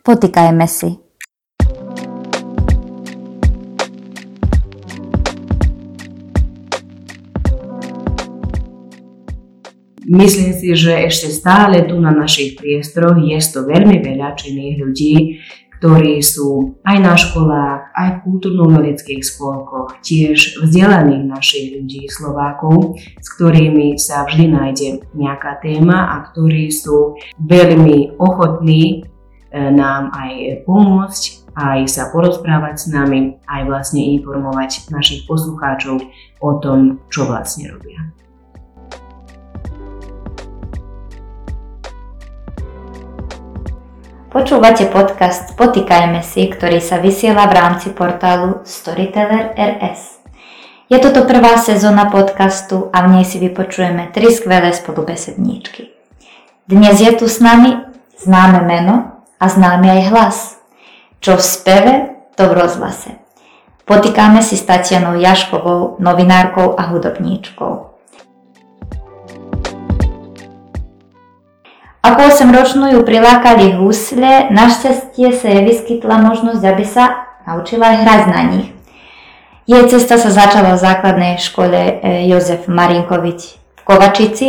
Potýkajme si. Myslím si, že ešte stále tu na našich priestoroch je to veľmi veľa činných ľudí, ktorí sú aj na školách, aj v kultúrno-umeleckých spolkoch, tiež vzdelaných našich ľudí, Slovákov, s ktorými sa vždy nájde nejaká téma a ktorí sú veľmi ochotní nám aj pomôcť, aj sa porozprávať s nami, aj vlastne informovať našich poslucháčov o tom, čo vlastne robia. Počúvate podcast Potýkajme si, ktorý sa vysiela v rámci portálu Storyteller RS. Je toto prvá sezóna podcastu a v nej si vypočujeme tri skvelé spolubesedníčky. Dnes je tu s nami známe meno a známy aj hlas. Čo v speve, to v rozhlase. Potýkame si s Tatianou Jaškovou, novinárkou a hudobníčkou. Ako 8-ročnú ju prilákali husle, našťastie sa jej vyskytla možnosť, aby sa naučila aj hrať na nich. Jej cesta sa začala v základnej škole e, Jozef Marinkovič v Kovačici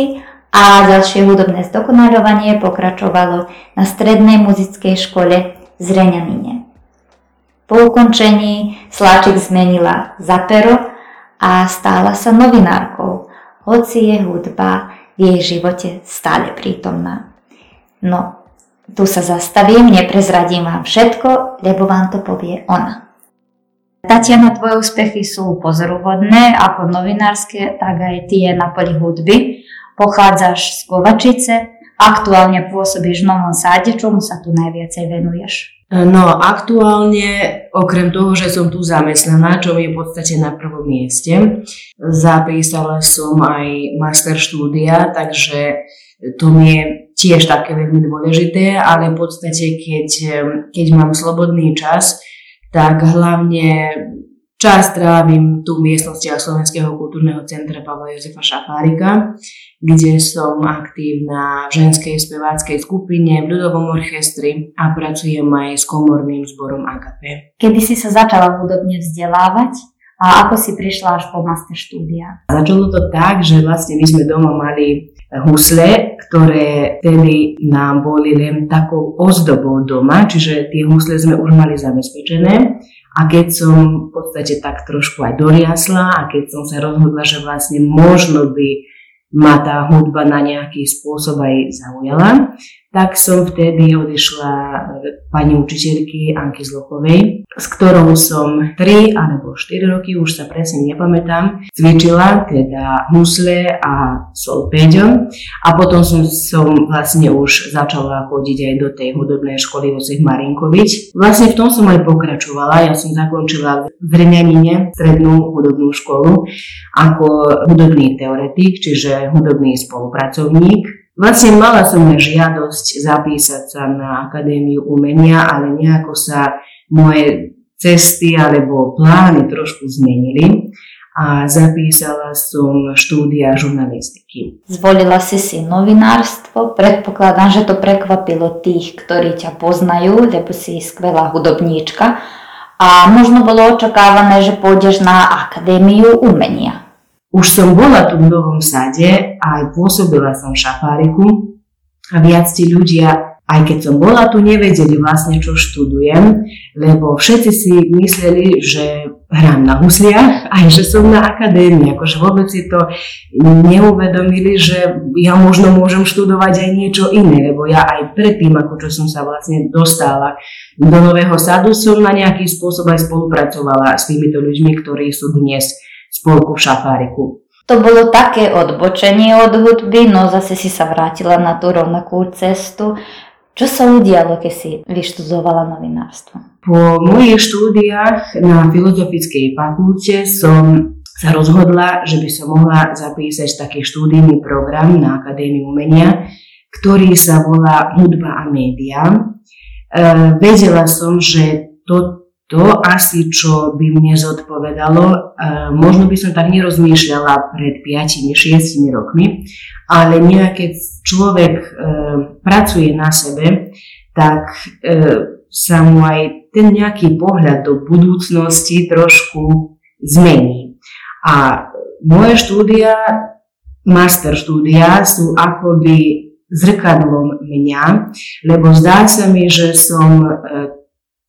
a ďalšie hudobné zdokonalovanie pokračovalo na strednej muzickej škole z Reňanine. Po ukončení Sláčik zmenila za pero a stála sa novinárkou, hoci je hudba v jej živote stále prítomná. No, tu sa zastavím, neprezradím vám všetko, lebo vám to povie ona. Tatiana, tvoje úspechy sú pozoruhodné, ako novinárske, tak aj tie na poli hudby. Pochádzaš z Kovačice, aktuálne pôsobíš v Novom Sáde, čomu sa tu najviacej venuješ? No aktuálne, okrem toho, že som tu zamestnaná, čo je v podstate na prvom mieste, zapísala som aj master štúdia, takže to mi je tiež také veľmi dôležité, ale v podstate, keď, keď mám slobodný čas, tak hlavne čas trávim tu v miestnostiach Slovenského kultúrneho centra Pavla Jozefa Šafárika, kde som aktívna v ženskej speváckej skupine, v ľudovom orchestri a pracujem aj s komorným zborom AKP. Kedy si sa začala hudobne vzdelávať a ako si prišla až po master štúdia? Začalo to tak, že vlastne my sme doma mali husle, ktoré tedy nám boli len takou ozdobou doma, čiže tie husle sme už mali zabezpečené. A keď som v podstate tak trošku aj doriasla a keď som sa rozhodla, že vlastne možno by ma tá hudba na nejaký spôsob aj zaujala, tak som vtedy odišla pani učiteľky Anky Zlochovej, s ktorou som 3 alebo 4 roky, už sa presne nepamätám, cvičila teda husle a solféďo a potom som, som vlastne už začala chodiť aj do tej hudobnej školy Josef Marinkovič. Vlastne v tom som aj pokračovala, ja som zakončila v Rňanine strednú hudobnú školu ako hudobný teoretik, čiže hudobný spolupracovník Vlastne mala som žiadosť zapísať sa na Akadémiu umenia, ale nejako sa moje cesty alebo plány trošku zmenili a zapísala som štúdia žurnalistiky. Zvolila si si novinárstvo, predpokladám, že to prekvapilo tých, ktorí ťa poznajú, lebo si skvelá hudobníčka a možno bolo očakávané, že pôjdeš na Akadémiu umenia. Už som bola tu v Novom Sade aj pôsobila som v Šafáriku. A viac tí ľudia, aj keď som bola tu, nevedeli vlastne, čo študujem, lebo všetci si mysleli, že hrám na husliach, aj že som na akadémii, akože vôbec si to neuvedomili, že ja možno môžem študovať aj niečo iné, lebo ja aj predtým, ako čo som sa vlastne dostala do Nového sadu, som na nejaký spôsob aj spolupracovala s týmito ľuďmi, ktorí sú dnes spolku v Šafáriku. To bolo také odbočenie od hudby, no zase si sa vrátila na tú rovnakú cestu. Čo sa udialo, keď si vyštudovala novinárstvo? Po mojich štúdiách na Filozofickej fakulte som sa rozhodla, že by som mohla zapísať taký štúdijný program na Akadémiu umenia, ktorý sa volá Hudba a média. E, vedela som, že to, to asi, čo by mne zodpovedalo, e, možno by som tak nerozmýšľala pred 5-6 rokmi, ale nejak keď človek e, pracuje na sebe, tak e, sa mu aj ten nejaký pohľad do budúcnosti trošku zmení. A moje štúdia, master štúdia sú akoby zrkadlom mňa, lebo zdá sa mi, že som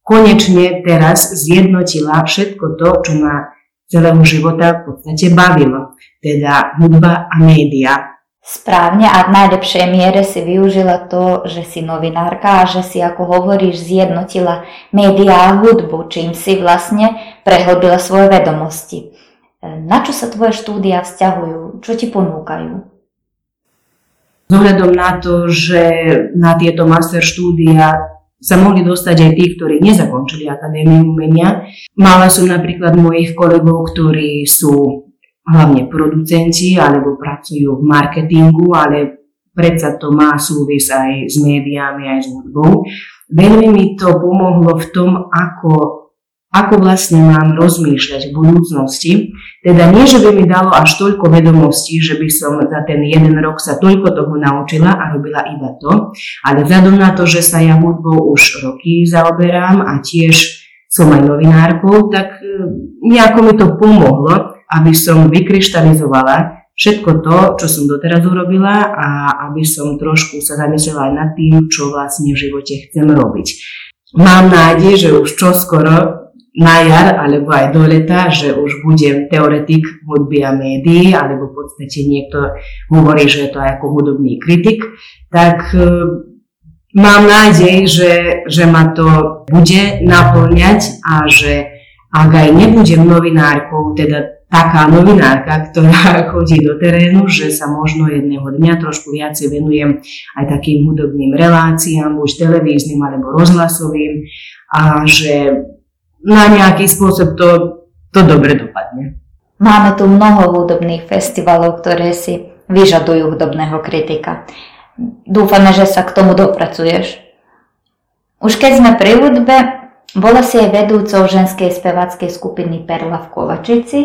konečne teraz zjednotila všetko to, čo ma celého života v podstate bavilo, teda hudba a média. Správne a v najlepšej miere si využila to, že si novinárka a že si, ako hovoríš, zjednotila médiá a hudbu, čím si vlastne prehlbila svoje vedomosti. E, na čo sa tvoje štúdia vzťahujú? Čo ti ponúkajú? Zohľadom na to, že na tieto master štúdia sa mohli dostať aj tí, ktorí nezakončili Akadémiu umenia. Mala som napríklad mojich kolegov, ktorí sú hlavne producenti alebo pracujú v marketingu, ale predsa to má súvis aj s médiami, aj s hudbou. Veľmi mi to pomohlo v tom, ako ako vlastne mám rozmýšľať v budúcnosti. Teda nie, že by mi dalo až toľko vedomostí, že by som za ten jeden rok sa toľko toho naučila a robila iba to, ale vzhľadom na to, že sa ja hudbou už roky zaoberám a tiež som aj novinárkou, tak e, nejako mi to pomohlo, aby som vykryštalizovala všetko to, čo som doteraz urobila a aby som trošku sa zamyslela aj nad tým, čo vlastne v živote chcem robiť. Mám nádej, že už čoskoro na jar alebo aj do leta, že už budem teoretik hudby a médií, alebo v podstate niekto hovorí, že je to ako hudobný kritik, tak e, mám nádej, že, že ma to bude naplňať a že ak aj nebudem novinárkou, teda taká novinárka, ktorá chodí do terénu, že sa možno jedného dňa trošku viacej venujem aj takým hudobným reláciám, už televíznym alebo rozhlasovým a že na nejaký spôsob to, to dobre dopadne. Máme tu mnoho hudobných festivalov, ktoré si vyžadujú hudobného kritika. Dúfame, že sa k tomu dopracuješ. Už keď sme pri hudbe, bola si aj vedúcou ženskej speváckej skupiny Perla v Kovačici.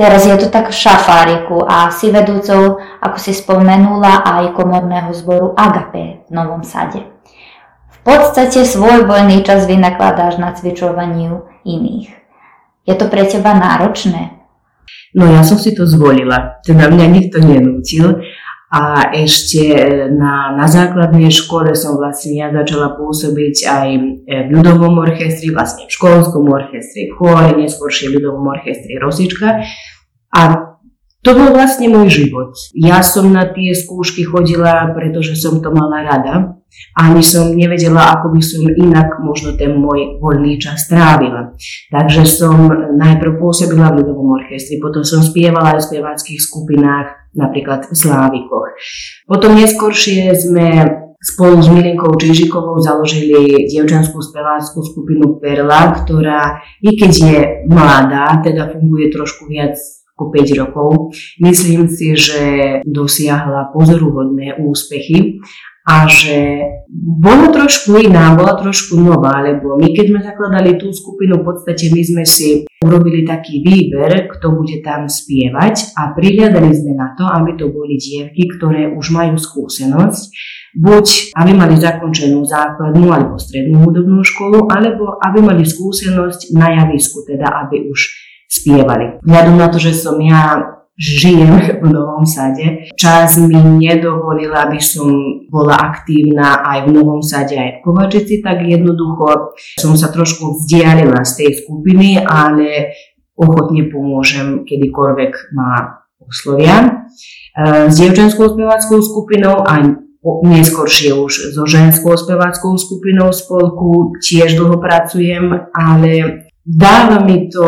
Teraz je to tak v Šafáriku a si vedúcou, ako si spomenula, aj komorného zboru Agape v Novom Sade podstate svoj voľný čas vynakladáš na cvičovaniu iných. Je to pre teba náročné? No ja som si to zvolila, teda mňa nikto nenútil a ešte na, na základnej škole som vlastne ja začala pôsobiť aj v ľudovom orchestri, vlastne v školskom orchestri, v chóre, neskôršie ľudovom orchestri Rosička. A to bol vlastne môj život. Ja som na tie skúšky chodila, pretože som to mala rada ani som nevedela, ako by som inak možno ten môj voľný čas trávila. Takže som najprv pôsobila v ľudovom orchestri, potom som spievala aj v speváckých skupinách, napríklad v Slávikoch. Potom neskôršie sme spolu s Milinkou Čižikovou založili dievčanskú speváckú skupinu Perla, ktorá i keď je mladá, teda funguje trošku viac ako 5 rokov. Myslím si, že dosiahla pozoruhodné úspechy a že bola trošku iná, bola trošku nová, lebo my keď sme zakladali tú skupinu, v podstate my sme si urobili taký výber, kto bude tam spievať a prihľadali sme na to, aby to boli dievky, ktoré už majú skúsenosť, buď aby mali zakončenú základnú alebo strednú hudobnú školu, alebo aby mali skúsenosť na javisku, teda aby už spievali. Vzhľadom na to, že som ja žijem v Novom Sade. Čas mi nedovolil, aby som bola aktívna aj v Novom Sade, aj v Kovačici, tak jednoducho som sa trošku vzdialila z tej skupiny, ale ochotne pomôžem, kedykoľvek ma oslovia. E, s dievčenskou speváckou skupinou a neskôršie už so ženskou speváckou skupinou spolku tiež dlho pracujem, ale dáva mi to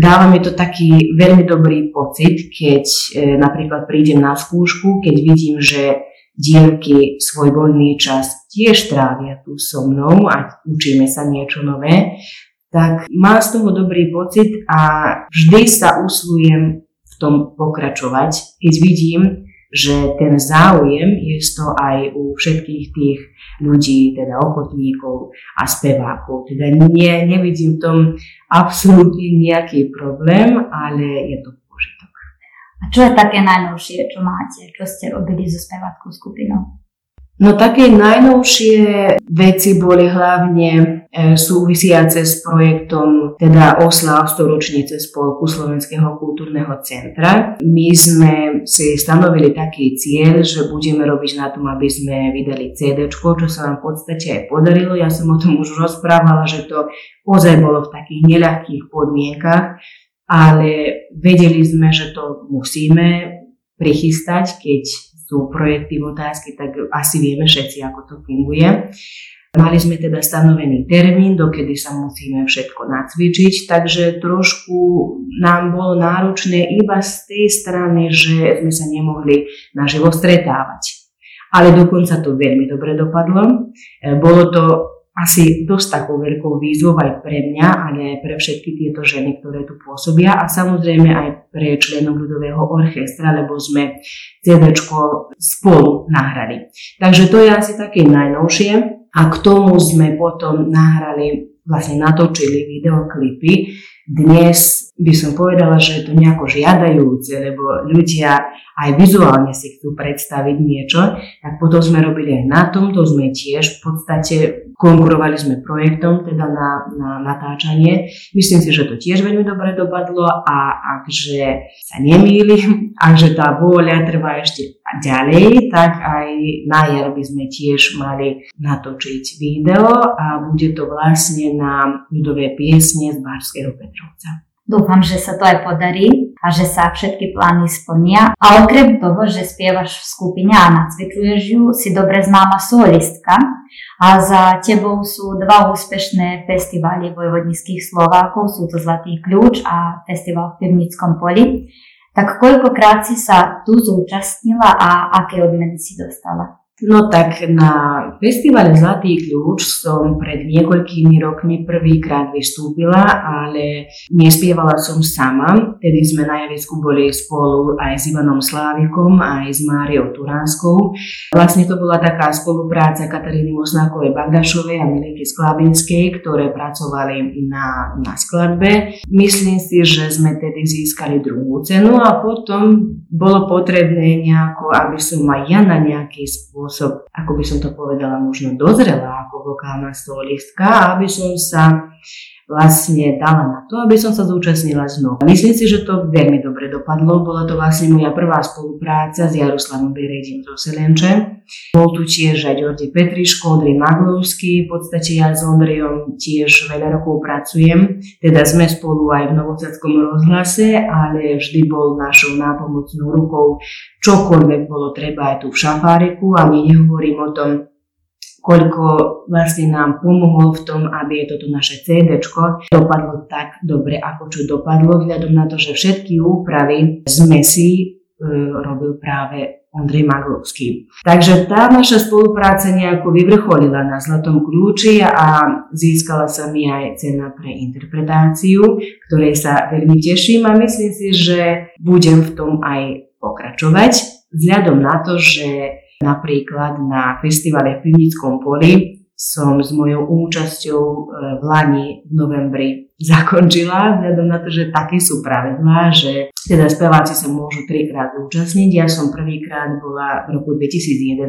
dáva mi to taký veľmi dobrý pocit, keď e, napríklad prídem na skúšku, keď vidím, že dievky svoj voľný čas tiež trávia tu so mnou a učíme sa niečo nové, tak mám z toho dobrý pocit a vždy sa uslujem v tom pokračovať, keď vidím, že ten záujem je to aj u všetkých tých ľudí, teda ochotníkov a spevákov. Teda nie, nevidím v tom absolútne nejaký problém, ale je to požitok. A čo je také najnovšie, čo máte, čo ste robili so speváckou skupinou? No také najnovšie veci boli hlavne e, súvisiace s projektom teda oslav storočnice Spolku Slovenského kultúrneho centra. My sme si stanovili taký cieľ, že budeme robiť na tom, aby sme vydali CD, čo sa nám v podstate aj podarilo. Ja som o tom už rozprávala, že to ozaj bolo v takých neľahkých podmienkach, ale vedeli sme, že to musíme prichystať, keď sú projekty v otázky, tak asi vieme všetci, ako to funguje. Mali sme teda stanovený termín, dokedy sa musíme všetko nacvičiť, takže trošku nám bolo náročné iba z tej strany, že sme sa nemohli naživo stretávať. Ale dokonca to veľmi dobre dopadlo. E, bolo to asi dosť takou veľkou výzvou aj pre mňa, ale aj pre všetky tieto ženy, ktoré tu pôsobia a samozrejme aj pre členov ľudového orchestra, lebo sme CD spolu nahrali. Takže to je asi také najnovšie a k tomu sme potom nahrali, vlastne natočili videoklipy. Dnes by som povedala, že je to nejako žiadajúce, lebo ľudia aj vizuálne si chcú predstaviť niečo, tak potom sme robili aj na tom, to sme tiež v podstate konkurovali sme projektom teda na, na natáčanie. Myslím si, že to tiež veľmi dobre dopadlo a akže sa nemýlim, akže tá vôľa trvá ešte ďalej, tak aj na jar by sme tiež mali natočiť video a bude to vlastne na ľudové piesne z Bárskeho Petrovca. Dúfam, že sa to aj podarí a že sa všetky plány splnia. A okrem toho, že spievaš v skupine a nacvičuješ ju, si dobre známa solistka a za tebou sú dva úspešné festivály vojvodnických Slovákov, sú to Zlatý kľúč a festival v Pivnickom poli. Tak koľkokrát si sa tu zúčastnila a aké odmeny si dostala? No tak na festivale Zlatý kľúč som pred niekoľkými rokmi prvýkrát vystúpila, ale nespievala som sama. Tedy sme na javisku boli spolu aj s Ivanom Slávikom, aj s Máriou Turánskou. Vlastne to bola taká spolupráca Kataríny Mosnákovej Bagašovej a Miliky Sklabinskej, ktoré pracovali na, na skladbe. Myslím si, že sme tedy získali druhú cenu a potom bolo potrebné nejako, aby som aj ja na nejaký spôsob spôsob, ako by som to povedala, možno dozrela ako vokálna solistka, aby som sa vlastne dala na to, aby som sa zúčastnila znova. Myslím si, že to veľmi dobre dopadlo. Bola to vlastne moja prvá spolupráca s Jaroslavom Beredim z Oselenče. Bol tu tiež aj Ďordi Petriško, Ondrej Maglovský. V podstate ja s Ondrejom tiež veľa rokov pracujem. Teda sme spolu aj v Novosadskom rozhlase, ale vždy bol našou nápomocnou rukou čokoľvek bolo treba aj tu v Šafáriku. Ani nehovorím o tom, koľko vlastne nám pomohol v tom, aby toto naše CD dopadlo tak dobre, ako čo dopadlo, vzhľadom na to, že všetky úpravy sme si e, robil práve Ondrej Maglovský. Takže tá naša spolupráca nejako vyvrcholila na Zlatom kľúči a získala sa mi aj cena pre interpretáciu, ktorej sa veľmi teším a myslím si, že budem v tom aj pokračovať, vzhľadom na to, že Napríklad na festivale v Pivnickom poli som s mojou účasťou e, v Lani v novembri zakončila, vzhľadom na to, že také sú pravidlá, že teda speváci sa môžu trikrát zúčastniť. Ja som prvýkrát bola v roku 2011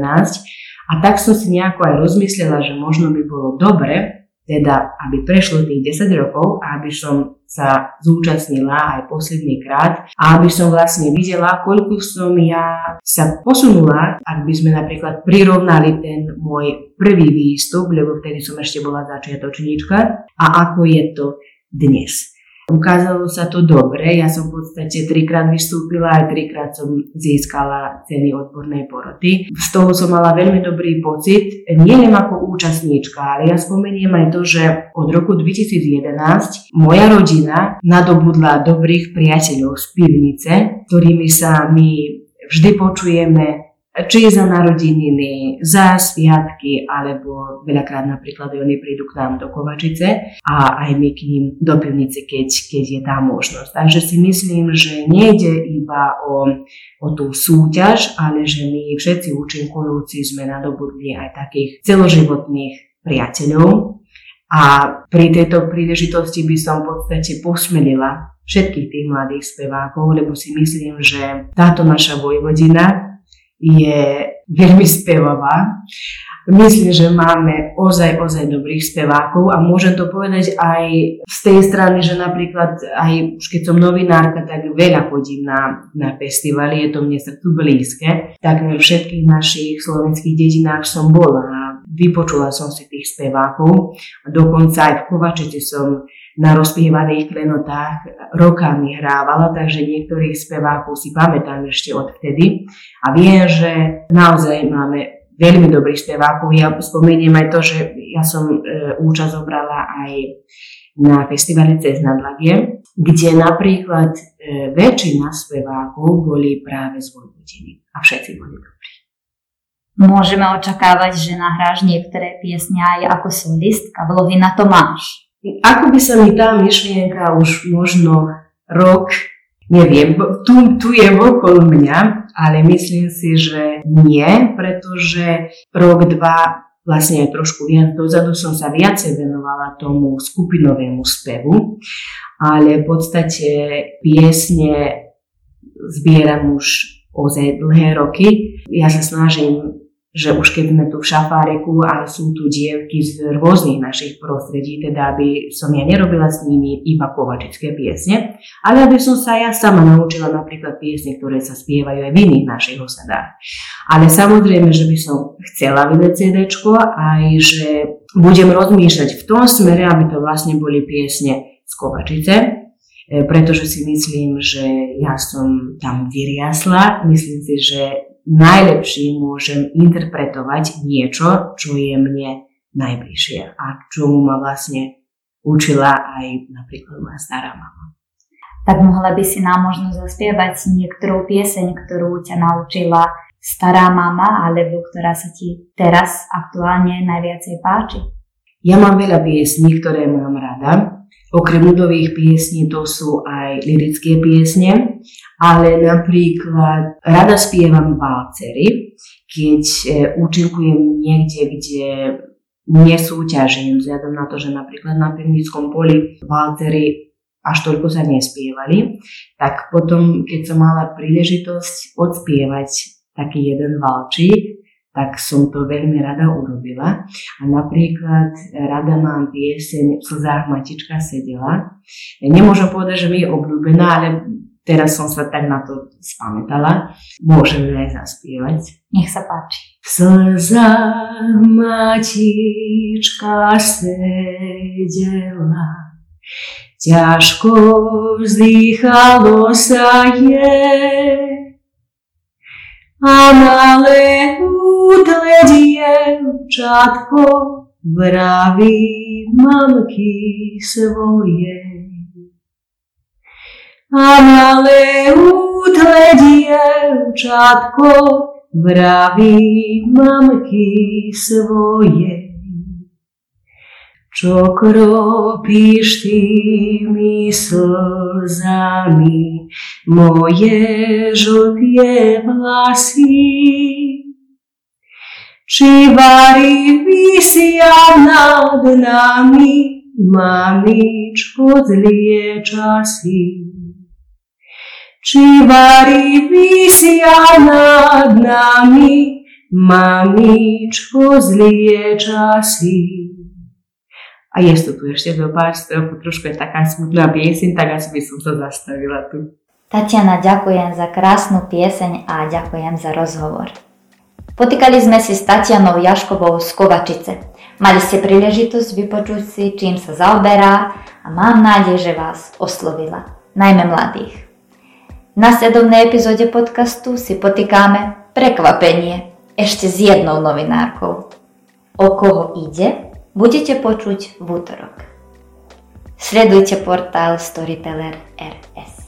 a tak som si nejako aj rozmyslela, že možno by bolo dobre, teda aby prešlo tých 10 rokov a aby som sa zúčastnila aj posledný krát a aby som vlastne videla, koľko som ja sa posunula, ak by sme napríklad prirovnali ten môj prvý výstup, lebo vtedy som ešte bola začiatočníčka a ako je to dnes. Ukázalo sa to dobre, ja som v podstate trikrát vystúpila, aj trikrát som získala ceny odbornej poroty. Z toho som mala veľmi dobrý pocit, nie ako účastníčka, ale ja spomeniem aj to, že od roku 2011 moja rodina nadobudla dobrých priateľov z pivnice, ktorými sa my vždy počujeme či za narodeniny, za sviatky, alebo veľakrát napríklad oni prídu k nám do Kovačice a aj my k ním do pivnice, keď, keď je tá možnosť. Takže si myslím, že nejde iba o, o tú súťaž, ale že my všetci účinkujúci sme nadobudli aj takých celoživotných priateľov. A pri tejto príležitosti by som v podstate posmelila všetkých tých mladých spevákov, lebo si myslím, že táto naša vojvodina je veľmi spevavá. Myslím, že máme ozaj, ozaj dobrých spevákov a môžem to povedať aj z tej strany, že napríklad aj už keď som novinárka, tak veľa chodím na, na festivaly, je to mne srdcu blízke. Takmer v všetkých našich slovenských dedinách som bola vypočula som si tých spevákov. Dokonca aj v Kovačici som na rozpievaných klenotách rokami hrávala, takže niektorých spevákov si pamätám ešte odvtedy. A viem, že naozaj máme veľmi dobrých spevákov. Ja spomeniem aj to, že ja som e, účasť zobrala aj na festivale Cez nadlagie, kde napríklad e, väčšina spevákov boli práve z Vojvodiny a všetci boli dobrí. Môžeme očakávať, že nahráš niektoré piesne aj ako solistka. Vlohy na to máš? Ako by sa mi tá myšlienka už možno rok Neviem, tu, tu je okolo mňa, ale myslím si, že nie, pretože rok, dva, vlastne aj trošku viac dozadu som sa viacej venovala tomu skupinovému spevu, ale v podstate piesne zbieram už ozaj dlhé roky. Ja sa snažím že už keď sme tu v šafáreku a sú tu dievky z rôznych našich prostredí, teda aby som ja nerobila s nimi iba kovačické piesne, ale aby som sa ja sama naučila napríklad piesne, ktoré sa spievajú aj v iných našich osadách. Ale samozrejme, že by som chcela vydať CD, aj že budem rozmýšľať v tom smere, aby to vlastne boli piesne z Kovačice, e, pretože si myslím, že ja som tam vyriasla. Myslím si, že najlepšie môžem interpretovať niečo, čo je mne najbližšie a čomu ma vlastne učila aj napríklad moja stará mama. Tak mohla by si nám možno zaspievať niektorú pieseň, ktorú ťa naučila stará mama, alebo ktorá sa ti teraz aktuálne najviacej páči? Ja mám veľa piesní, ktoré mám rada. Okrem ľudových piesní to sú aj lirické piesne ale napríklad rada spievam valcery, keď e, účinkujem niekde, kde nesúťažím, vzhľadom na to, že napríklad na pivnickom poli valcery až toľko sa nespievali, tak potom, keď som mala príležitosť odspievať taký jeden valčík, tak som to veľmi rada urobila. A napríklad rada mám pieseň V slzách matička sedela. Nemôžem povedať, že mi je obľúbená, ale Teraz som sa tak na to spamätala. Môžeme aj zaspievať. Nech sa páči. Slza matička sedela, ťažko vzdychalo sa je. A malé útle dievčatko vraví mamky svoje a malé útle dievčatko vraví mamky svoje. Čo kropíš tými slzami moje žltie vlasy? Či vary vysia nad nami, mamičko zlie časy? či varí vysia nad nami, mamičko zlie časy. A je to tu ešte do pár strop, trošku je taká smutná pieseň, tak asi by som sa zastavila tu. Tatiana, ďakujem za krásnu pieseň a ďakujem za rozhovor. Potýkali sme si s Tatianou Jaškovou z Kovačice. Mali ste príležitosť vypočuť si, čím sa zaoberá a mám nádej, že vás oslovila, najmä mladých. V nasledovnej epizóde podcastu si potýkáme prekvapenie ešte s jednou novinárkou. O koho ide, budete počuť v útorok. Sledujte portál Storyteller RS.